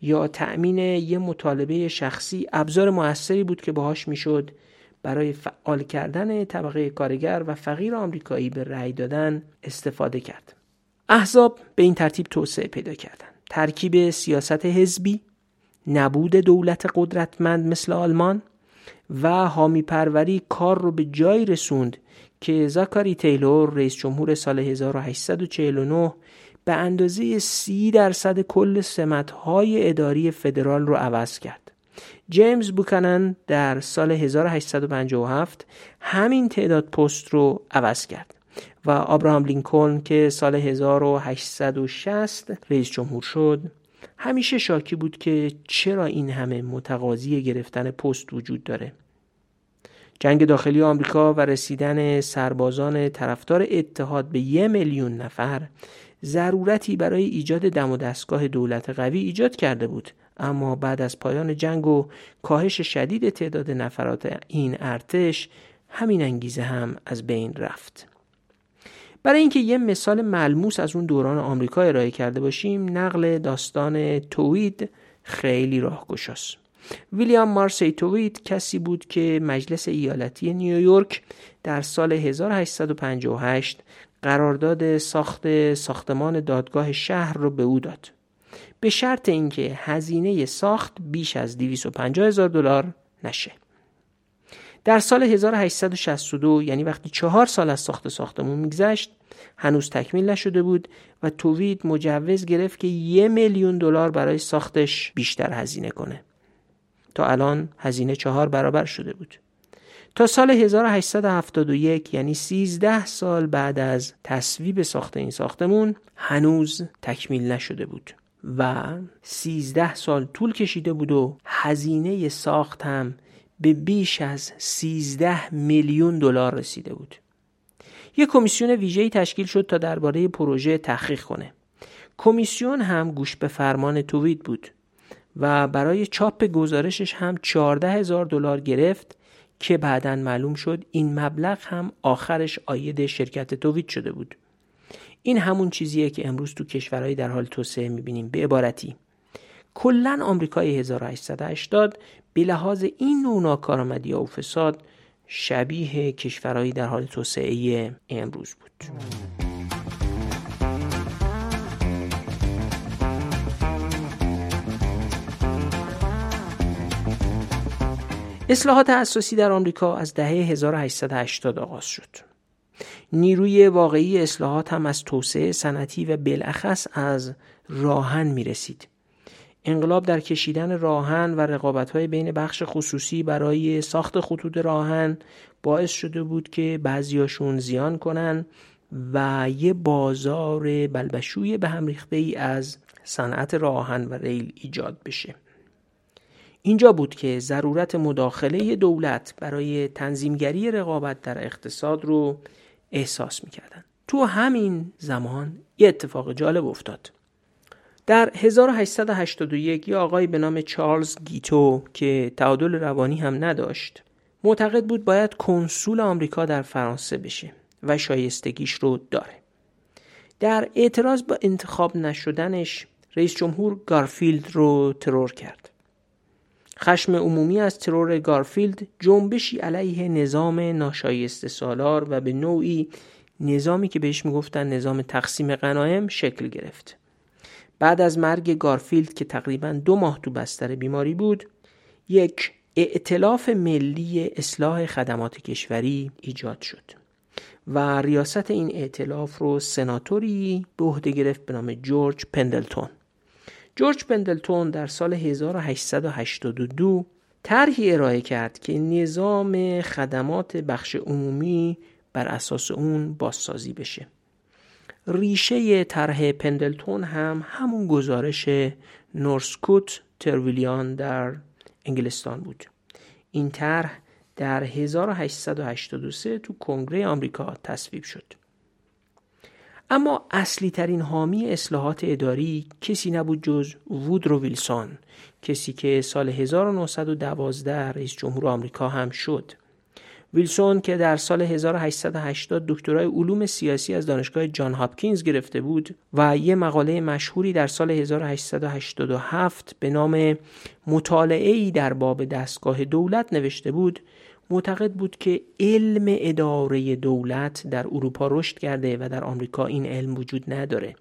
یا تأمین یه مطالبه شخصی ابزار موثری بود که باهاش می‌شد برای فعال کردن طبقه کارگر و فقیر آمریکایی به رأی دادن استفاده کرد. احزاب به این ترتیب توسعه پیدا کردند. ترکیب سیاست حزبی، نبود دولت قدرتمند مثل آلمان و حامی پروری کار رو به جایی رسوند که زاکاری تیلور رئیس جمهور سال 1849 به اندازه سی درصد کل سمتهای اداری فدرال رو عوض کرد. جیمز بوکانن در سال 1857 همین تعداد پست رو عوض کرد و آبراهام لینکلن که سال 1860 رئیس جمهور شد همیشه شاکی بود که چرا این همه متقاضی گرفتن پست وجود داره جنگ داخلی آمریکا و رسیدن سربازان طرفدار اتحاد به یه میلیون نفر ضرورتی برای ایجاد دم و دستگاه دولت قوی ایجاد کرده بود. اما بعد از پایان جنگ و کاهش شدید تعداد نفرات این ارتش همین انگیزه هم از بین رفت. برای اینکه یه مثال ملموس از اون دوران آمریکا ارائه کرده باشیم نقل داستان توید خیلی راهگشاست. ویلیام مارسی توید کسی بود که مجلس ایالتی نیویورک در سال 1858 قرارداد ساخت ساختمان دادگاه شهر رو به او داد. به شرط اینکه هزینه ساخت بیش از 250 هزار دلار نشه. در سال 1862 یعنی وقتی چهار سال از ساخت ساختمون میگذشت هنوز تکمیل نشده بود و تووید مجوز گرفت که یه میلیون دلار برای ساختش بیشتر هزینه کنه. تا الان هزینه چهار برابر شده بود. تا سال 1871 یعنی 13 سال بعد از تصویب ساخت این ساختمون هنوز تکمیل نشده بود و 13 سال طول کشیده بود و هزینه ساخت هم به بیش از 13 میلیون دلار رسیده بود. یک کمیسیون ویژه‌ای تشکیل شد تا درباره پروژه تحقیق کنه. کمیسیون هم گوش به فرمان تووید بود و برای چاپ گزارشش هم 14 هزار دلار گرفت که بعدا معلوم شد این مبلغ هم آخرش آید شرکت تووید شده بود. این همون چیزیه که امروز تو کشورهای در حال توسعه می‌بینیم به عبارتی کلا آمریکای 1880 به لحاظ این نوع ناکارآمدی و فساد شبیه کشورهایی در حال توسعه امروز بود. اصلاحات اساسی در آمریکا از دهه 1880 آغاز شد. نیروی واقعی اصلاحات هم از توسعه صنعتی و بالاخص از راهن می رسید. انقلاب در کشیدن راهن و رقابت‌های بین بخش خصوصی برای ساخت خطوط راهن باعث شده بود که بعضیاشون زیان کنن و یه بازار بلبشوی به هم ریخته ای از صنعت راهن و ریل ایجاد بشه اینجا بود که ضرورت مداخله دولت برای تنظیمگری رقابت در اقتصاد رو احساس می‌کردن. تو همین زمان یه اتفاق جالب افتاد. در 1881 یه آقای به نام چارلز گیتو که تعادل روانی هم نداشت معتقد بود باید کنسول آمریکا در فرانسه بشه و شایستگیش رو داره. در اعتراض با انتخاب نشدنش رئیس جمهور گارفیلد رو ترور کرد. خشم عمومی از ترور گارفیلد جنبشی علیه نظام ناشایسته سالار و به نوعی نظامی که بهش می‌گفتن نظام تقسیم غنایم شکل گرفت. بعد از مرگ گارفیلد که تقریبا دو ماه تو بستر بیماری بود یک ائتلاف ملی اصلاح خدمات کشوری ایجاد شد و ریاست این ائتلاف رو سناتوری به عهده گرفت به نام جورج پندلتون. جورج پندلتون در سال 1882 طرحی ارائه کرد که نظام خدمات بخش عمومی بر اساس اون بازسازی بشه. ریشه طرح پندلتون هم همون گزارش نورسکوت ترویلیان در انگلستان بود. این طرح در 1883 تو کنگره آمریکا تصویب شد. اما اصلی ترین حامی اصلاحات اداری کسی نبود جز وودرو ویلسون کسی که سال 1912 رئیس جمهور آمریکا هم شد. ویلسون که در سال 1880 دکترای علوم سیاسی از دانشگاه جان هاپکینز گرفته بود و یه مقاله مشهوری در سال 1887 به نام مطالعه در باب دستگاه دولت نوشته بود معتقد بود که علم اداره دولت در اروپا رشد کرده و در آمریکا این علم وجود نداره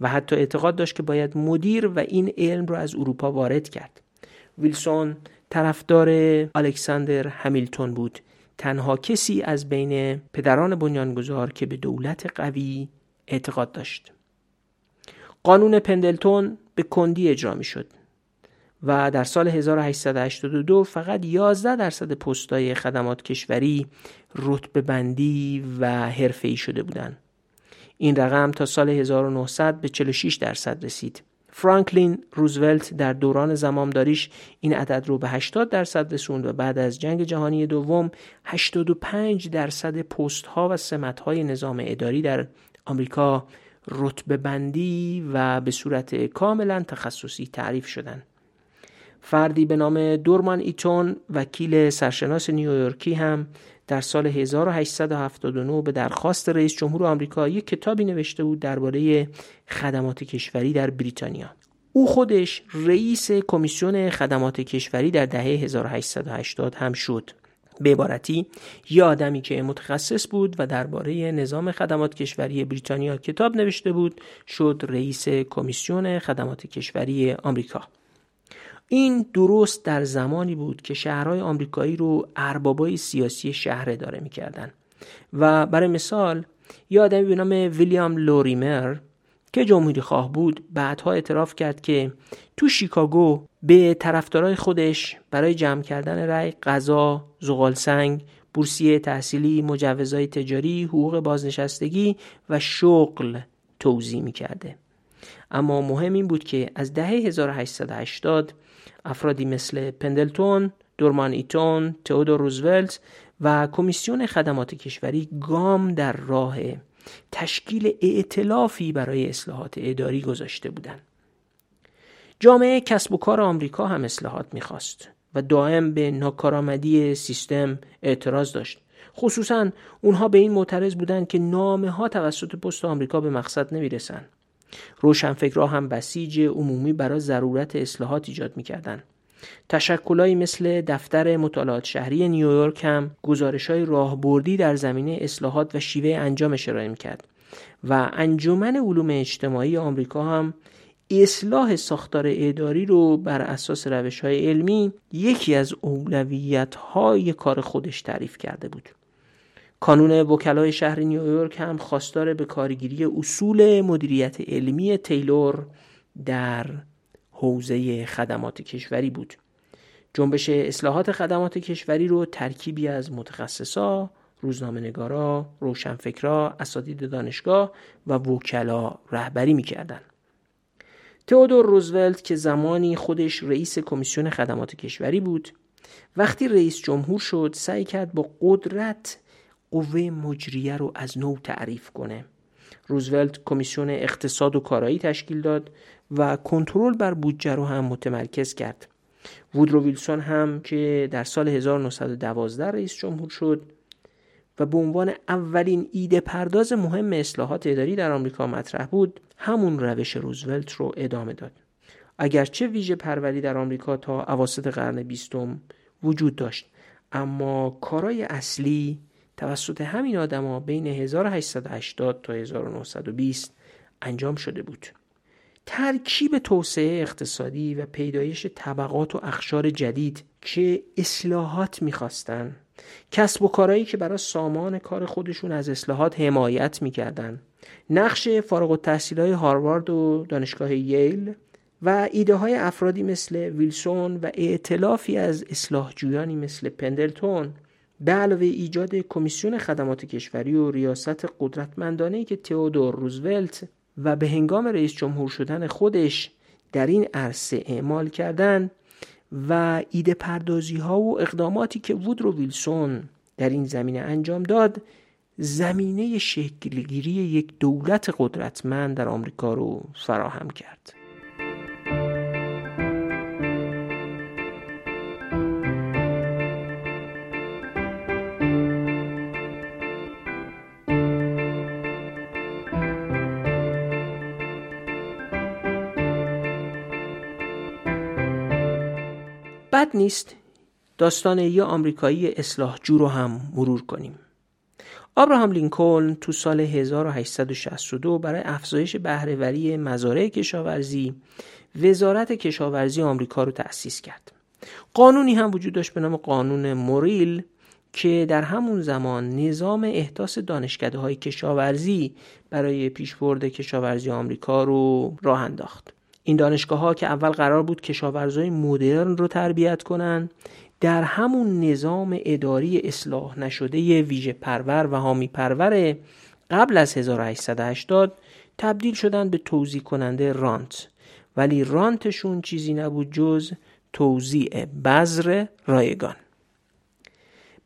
و حتی اعتقاد داشت که باید مدیر و این علم را از اروپا وارد کرد. ویلسون طرفدار الکساندر همیلتون بود. تنها کسی از بین پدران بنیانگذار که به دولت قوی اعتقاد داشت. قانون پندلتون به کندی اجرا می شد و در سال 1882 فقط 11 درصد پستای خدمات کشوری رتبه بندی و حرفه‌ای شده بودند. این رقم تا سال 1900 به 46 درصد رسید. فرانکلین روزولت در دوران زمامداریش این عدد رو به 80 درصد رسوند و بعد از جنگ جهانی دوم 85 درصد پست ها و سمت های نظام اداری در آمریکا رتبه بندی و به صورت کاملا تخصصی تعریف شدند. فردی به نام دورمان ایتون وکیل سرشناس نیویورکی هم در سال 1879 به درخواست رئیس جمهور آمریکا یک کتابی نوشته بود درباره خدمات کشوری در بریتانیا. او خودش رئیس کمیسیون خدمات کشوری در دهه 1880 هم شد. به عبارتی یه آدمی که متخصص بود و درباره نظام خدمات کشوری بریتانیا کتاب نوشته بود شد رئیس کمیسیون خدمات کشوری آمریکا. این درست در زمانی بود که شهرهای آمریکایی رو اربابای سیاسی شهر اداره می‌کردن و برای مثال یه آدمی به نام ویلیام لوریمر که جمهوری خواه بود بعدها اعتراف کرد که تو شیکاگو به طرفدارای خودش برای جمع کردن رأی غذا، زغال سنگ، بورسیه تحصیلی، مجوزهای تجاری، حقوق بازنشستگی و شغل توضیح می‌کرده. اما مهم این بود که از دهه 1880 افرادی مثل پندلتون، دورمان ایتون، تئودور روزولت و کمیسیون خدمات کشوری گام در راه تشکیل ائتلافی برای اصلاحات اداری گذاشته بودند. جامعه کسب و کار آمریکا هم اصلاحات می‌خواست و دائم به ناکارآمدی سیستم اعتراض داشت. خصوصا اونها به این معترض بودند که نامه ها توسط پست آمریکا به مقصد نمی‌رسند. روشنفکرها هم بسیج عمومی برای ضرورت اصلاحات ایجاد می‌کردند. تشکلایی مثل دفتر مطالعات شهری نیویورک هم گزارش های راهبردی در زمینه اصلاحات و شیوه انجامش ارائه می‌کرد و انجمن علوم اجتماعی آمریکا هم اصلاح ساختار اداری رو بر اساس روش های علمی یکی از اولویت های کار خودش تعریف کرده بود. کانون وکلای شهر نیویورک هم خواستار به کارگیری اصول مدیریت علمی تیلور در حوزه خدمات کشوری بود. جنبش اصلاحات خدمات کشوری رو ترکیبی از متخصصا، روزنامه نگارا، روشنفکرا، اساتید دانشگاه و وکلا رهبری می‌کردند. تئودور روزولت که زمانی خودش رئیس کمیسیون خدمات کشوری بود وقتی رئیس جمهور شد سعی کرد با قدرت قوه مجریه رو از نو تعریف کنه. روزولت کمیسیون اقتصاد و کارایی تشکیل داد و کنترل بر بودجه رو هم متمرکز کرد. وودرو ویلسون هم که در سال 1912 رئیس جمهور شد و به عنوان اولین ایده پرداز مهم اصلاحات اداری در آمریکا مطرح بود همون روش روزولت رو ادامه داد. اگرچه ویژه پروری در آمریکا تا اواسط قرن بیستم وجود داشت اما کارای اصلی توسط همین آدما بین 1880 تا 1920 انجام شده بود. ترکیب توسعه اقتصادی و پیدایش طبقات و اخشار جدید که اصلاحات می‌خواستن کسب و کارهایی که برای سامان کار خودشون از اصلاحات حمایت می‌کردن نقش فارغ التحصیل های هاروارد و دانشگاه ییل و ایده های افرادی مثل ویلسون و ائتلافی از اصلاحجویانی مثل پندلتون به علاوه ایجاد کمیسیون خدمات کشوری و ریاست قدرتمندانه که تئودور روزولت و به هنگام رئیس جمهور شدن خودش در این عرصه اعمال کردن و ایده پردازی ها و اقداماتی که وودرو ویلسون در این زمینه انجام داد زمینه شکلگیری یک دولت قدرتمند در آمریکا رو فراهم کرد. بد نیست داستان یه آمریکایی اصلاحجو رو هم مرور کنیم. آبراهام لینکلن تو سال 1862 برای افزایش بهرهوری مزارع کشاورزی وزارت کشاورزی آمریکا رو تأسیس کرد. قانونی هم وجود داشت به نام قانون موریل که در همون زمان نظام احداث دانشکده های کشاورزی برای پیشبرد کشاورزی آمریکا رو راه انداخت. این دانشگاه ها که اول قرار بود کشاورزای مدرن رو تربیت کنن در همون نظام اداری اصلاح نشده ویژه پرور و حامی پرور قبل از 1880 تبدیل شدن به توضیح کننده رانت. ولی رانتشون چیزی نبود جز توزیع بذر رایگان.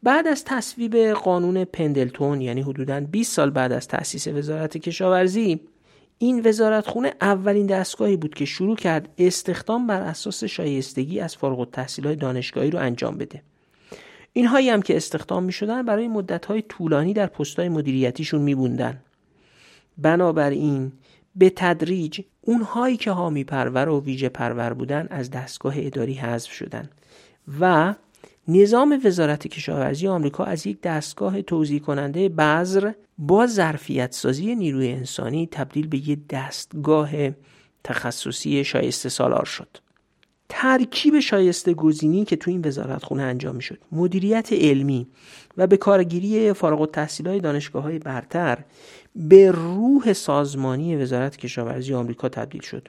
بعد از تصویب قانون پندلتون یعنی حدوداً 20 سال بعد از تأسیس وزارت کشاورزی این وزارتخونه اولین دستگاهی بود که شروع کرد استخدام بر اساس شایستگی از فارغ التحصیلات دانشگاهی رو انجام بده اینهایی هم که استخدام می شدن برای مدتهای طولانی در پستهای مدیریتیشون می بوندن. بنابراین به تدریج اونهایی که حامی پرور و ویژه پرور بودن از دستگاه اداری حذف شدن و نظام وزارت کشاورزی آمریکا از یک دستگاه توضیح کننده بذر با ظرفیت سازی نیروی انسانی تبدیل به یک دستگاه تخصصی شایسته سالار شد. ترکیب شایسته گزینی که تو این وزارت خونه انجام شد مدیریت علمی و به کارگیری فارغ التحصیل های دانشگاه های برتر به روح سازمانی وزارت کشاورزی آمریکا تبدیل شد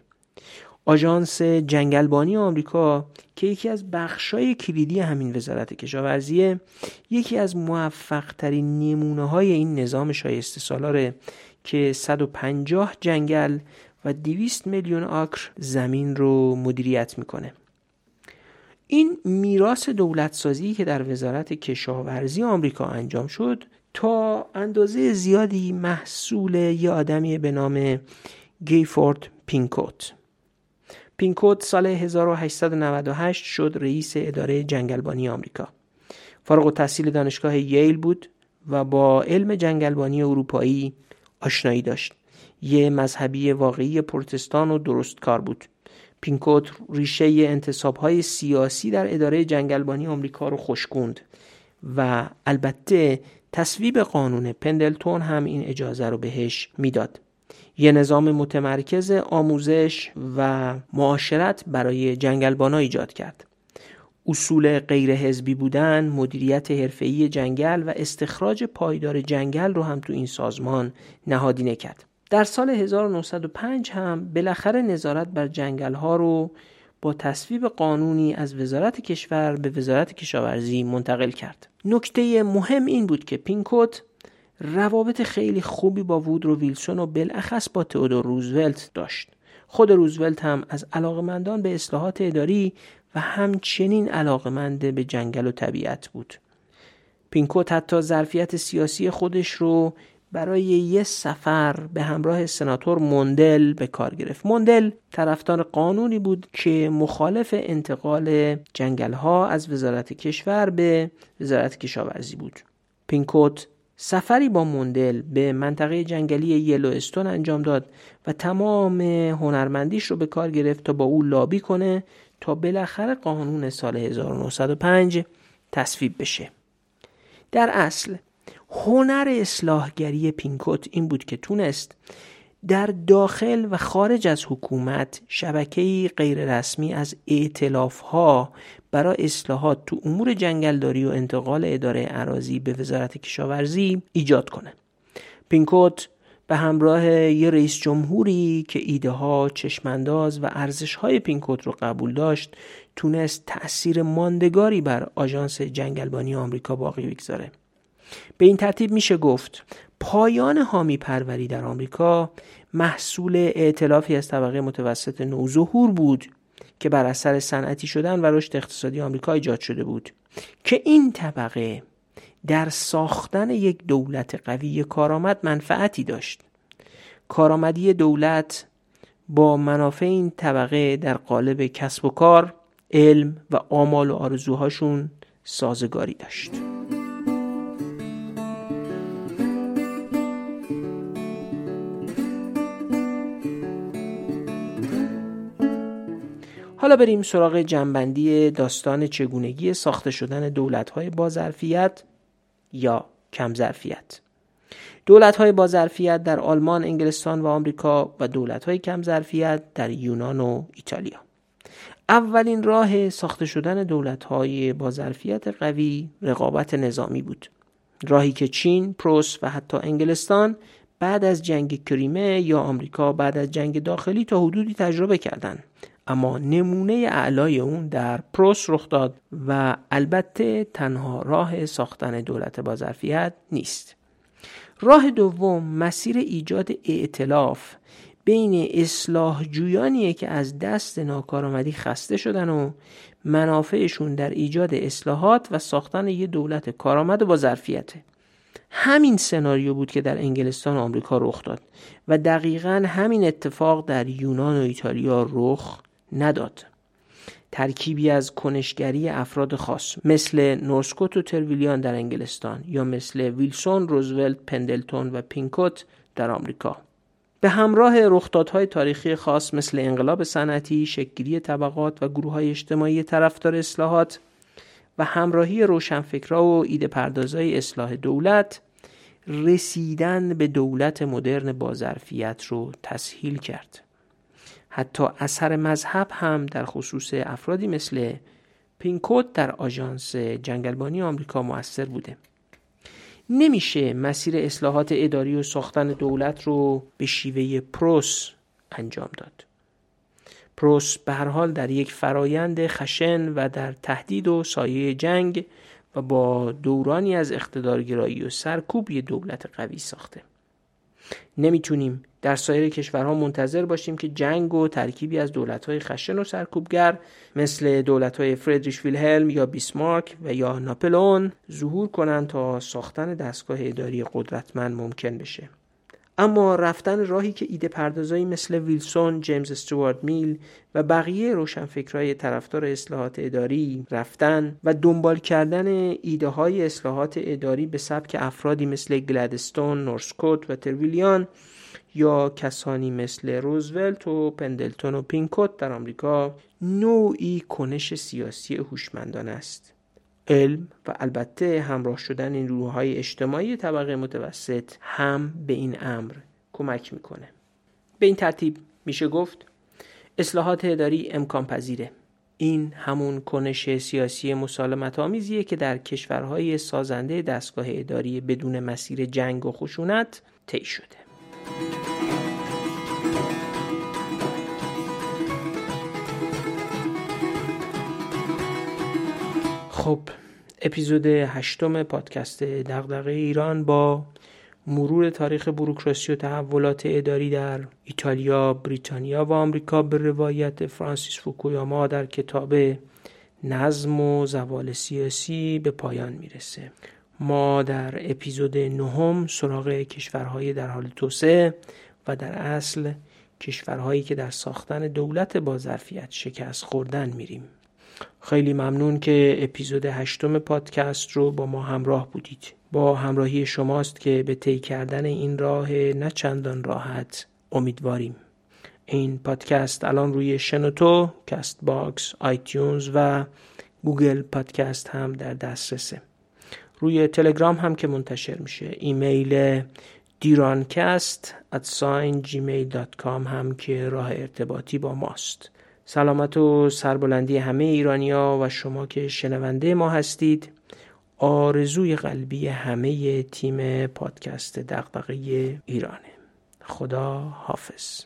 آژانس جنگلبانی آمریکا که یکی از بخشای کلیدی همین وزارت کشاورزی یکی از موفق ترین نمونه های این نظام شایسته سالاره که 150 جنگل و 200 میلیون آکر زمین رو مدیریت می‌کنه. این میراث دولت سازی که در وزارت کشاورزی آمریکا انجام شد تا اندازه زیادی محصول یه آدمی به نام گیفورد پینکوت. پینکوت سال 1898 شد رئیس اداره جنگلبانی آمریکا. فارغ التحصیل دانشگاه ییل بود و با علم جنگلبانی اروپایی آشنایی داشت. یه مذهبی واقعی پروتستان و درست کار بود. پینکوت ریشه انتصاب های سیاسی در اداره جنگلبانی آمریکا رو خوشگوند و البته تصویب قانون پندلتون هم این اجازه رو بهش می‌داد. یه نظام متمرکز آموزش و معاشرت برای جنگلبانا ایجاد کرد اصول غیر حزبی بودن، مدیریت حرفه‌ای جنگل و استخراج پایدار جنگل رو هم تو این سازمان نهادینه کرد. در سال 1905 هم بالاخره نظارت بر جنگل ها رو با تصویب قانونی از وزارت کشور به وزارت کشاورزی منتقل کرد. نکته مهم این بود که پینکوت روابط خیلی خوبی با وودرو ویلسون و بالاخص با تئودور روزولت داشت. خود روزولت هم از علاقمندان به اصلاحات اداری و همچنین علاقمند به جنگل و طبیعت بود. پینکوت حتی ظرفیت سیاسی خودش رو برای یه سفر به همراه سناتور موندل به کار گرفت موندل طرفدار قانونی بود که مخالف انتقال جنگل ها از وزارت کشور به وزارت کشاورزی بود پینکوت سفری با موندل به منطقه جنگلی یلوستون انجام داد و تمام هنرمندیش رو به کار گرفت تا با او لابی کنه تا بالاخره قانون سال 1905 تصویب بشه. در اصل هنر اصلاحگری پینکوت این بود که تونست در داخل و خارج از حکومت شبکه‌ای غیررسمی از ها برای اصلاحات تو امور جنگلداری و انتقال اداره عراضی به وزارت کشاورزی ایجاد کنه. پینکوت به همراه یه رئیس جمهوری که ایده ها، چشمانداز و ارزش های پینکوت رو قبول داشت تونست تأثیر ماندگاری بر آژانس جنگلبانی آمریکا باقی بگذاره. به این ترتیب میشه گفت پایان حامی پروری در آمریکا محصول ائتلافی از طبقه متوسط نوظهور بود که بر اثر صنعتی شدن و رشد اقتصادی آمریکا ایجاد شده بود. که این طبقه در ساختن یک دولت قوی کارآمد منفعتی داشت. کارآمدی دولت با منافع این طبقه در قالب کسب و کار علم و آمال و آرزوهاشون سازگاری داشت. حالا بریم سراغ جنبندی داستان چگونگی ساخته شدن دولت‌های بازرفیت یا کمظرفیت دولت‌های بازرفیت در آلمان، انگلستان و آمریکا و دولت‌های کمظرفیت در یونان و ایتالیا. اولین راه ساخته شدن دولت‌های بازرفیت قوی رقابت نظامی بود. راهی که چین، پروس و حتی انگلستان بعد از جنگ کریمه یا آمریکا بعد از جنگ داخلی تا حدودی تجربه کردند. اما نمونه اعلای اون در پروس رخ داد و البته تنها راه ساختن دولت بازرفیت نیست. راه دوم مسیر ایجاد ائتلاف بین اصلاح جویانیه که از دست ناکارآمدی خسته شدن و منافعشون در ایجاد اصلاحات و ساختن یه دولت کارآمد با ظرفیته. همین سناریو بود که در انگلستان و آمریکا رخ داد و دقیقا همین اتفاق در یونان و ایتالیا رخ نداد. ترکیبی از کنشگری افراد خاص مثل نورسکوت و ترویلیان در انگلستان یا مثل ویلسون، روزولت، پندلتون و پینکوت در آمریکا. به همراه رخدادهای تاریخی خاص مثل انقلاب صنعتی، شکلگیری طبقات و گروه های اجتماعی طرفدار اصلاحات و همراهی روشنفکرا و ایده پردازای اصلاح دولت رسیدن به دولت مدرن با ظرفیت رو تسهیل کرد. حتی اثر مذهب هم در خصوص افرادی مثل پینکوت در آژانس جنگلبانی آمریکا موثر بوده. نمیشه مسیر اصلاحات اداری و ساختن دولت رو به شیوه پروس انجام داد. پروس به هر حال در یک فرایند خشن و در تهدید و سایه جنگ و با دورانی از اقتدارگرایی و سرکوب یه دولت قوی ساخته. نمی‌تونیم در سایر کشورها منتظر باشیم که جنگ و ترکیبی از دولت‌های خشن و سرکوبگر مثل دولت‌های فردریش ویلهلم یا بیسمارک و یا ناپلئون ظهور کنند تا ساختن دستگاه اداری قدرتمند ممکن بشه. اما رفتن راهی که ایده پردازایی مثل ویلسون، جیمز استوارد میل و بقیه روشنفکرهای طرفدار اصلاحات اداری رفتن و دنبال کردن ایده های اصلاحات اداری به سبک افرادی مثل گلدستون، نورسکوت و ترویلیان یا کسانی مثل روزولت و پندلتون و پینکوت در آمریکا نوعی کنش سیاسی هوشمندانه است. علم و البته همراه شدن این روحهای اجتماعی طبقه متوسط هم به این امر کمک می‌کنه. به این ترتیب میشه گفت اصلاحات اداری امکان پذیره. این همون کنش سیاسی مسالمت آمیزیه که در کشورهای سازنده دستگاه اداری بدون مسیر جنگ و خشونت طی شده. خب اپیزود هشتم پادکست دغدغه ایران با مرور تاریخ بروکراسی و تحولات اداری در ایتالیا، بریتانیا و آمریکا به روایت فرانسیس فوکویاما در کتاب نظم و زوال سیاسی به پایان می‌رسه. ما در اپیزود نهم سراغ کشورهای در حال توسعه و در اصل کشورهایی که در ساختن دولت با ظرفیت شکست خوردن میریم. خیلی ممنون که اپیزود هشتم پادکست رو با ما همراه بودید. با همراهی شماست که به طی کردن این راه نه چندان راحت امیدواریم. این پادکست الان روی شنوتو، Castbox، iTunes و Google Podcast هم در دسترسه. روی تلگرام هم که منتشر میشه. ایمیل dirancast at gmail.com هم که راه ارتباطی با ماست. سلامت و سربلندی همه ایرانیا و شما که شنونده ما هستید. آرزوی قلبی همه تیم پادکست دغدغه ایرانه. خدا حافظ.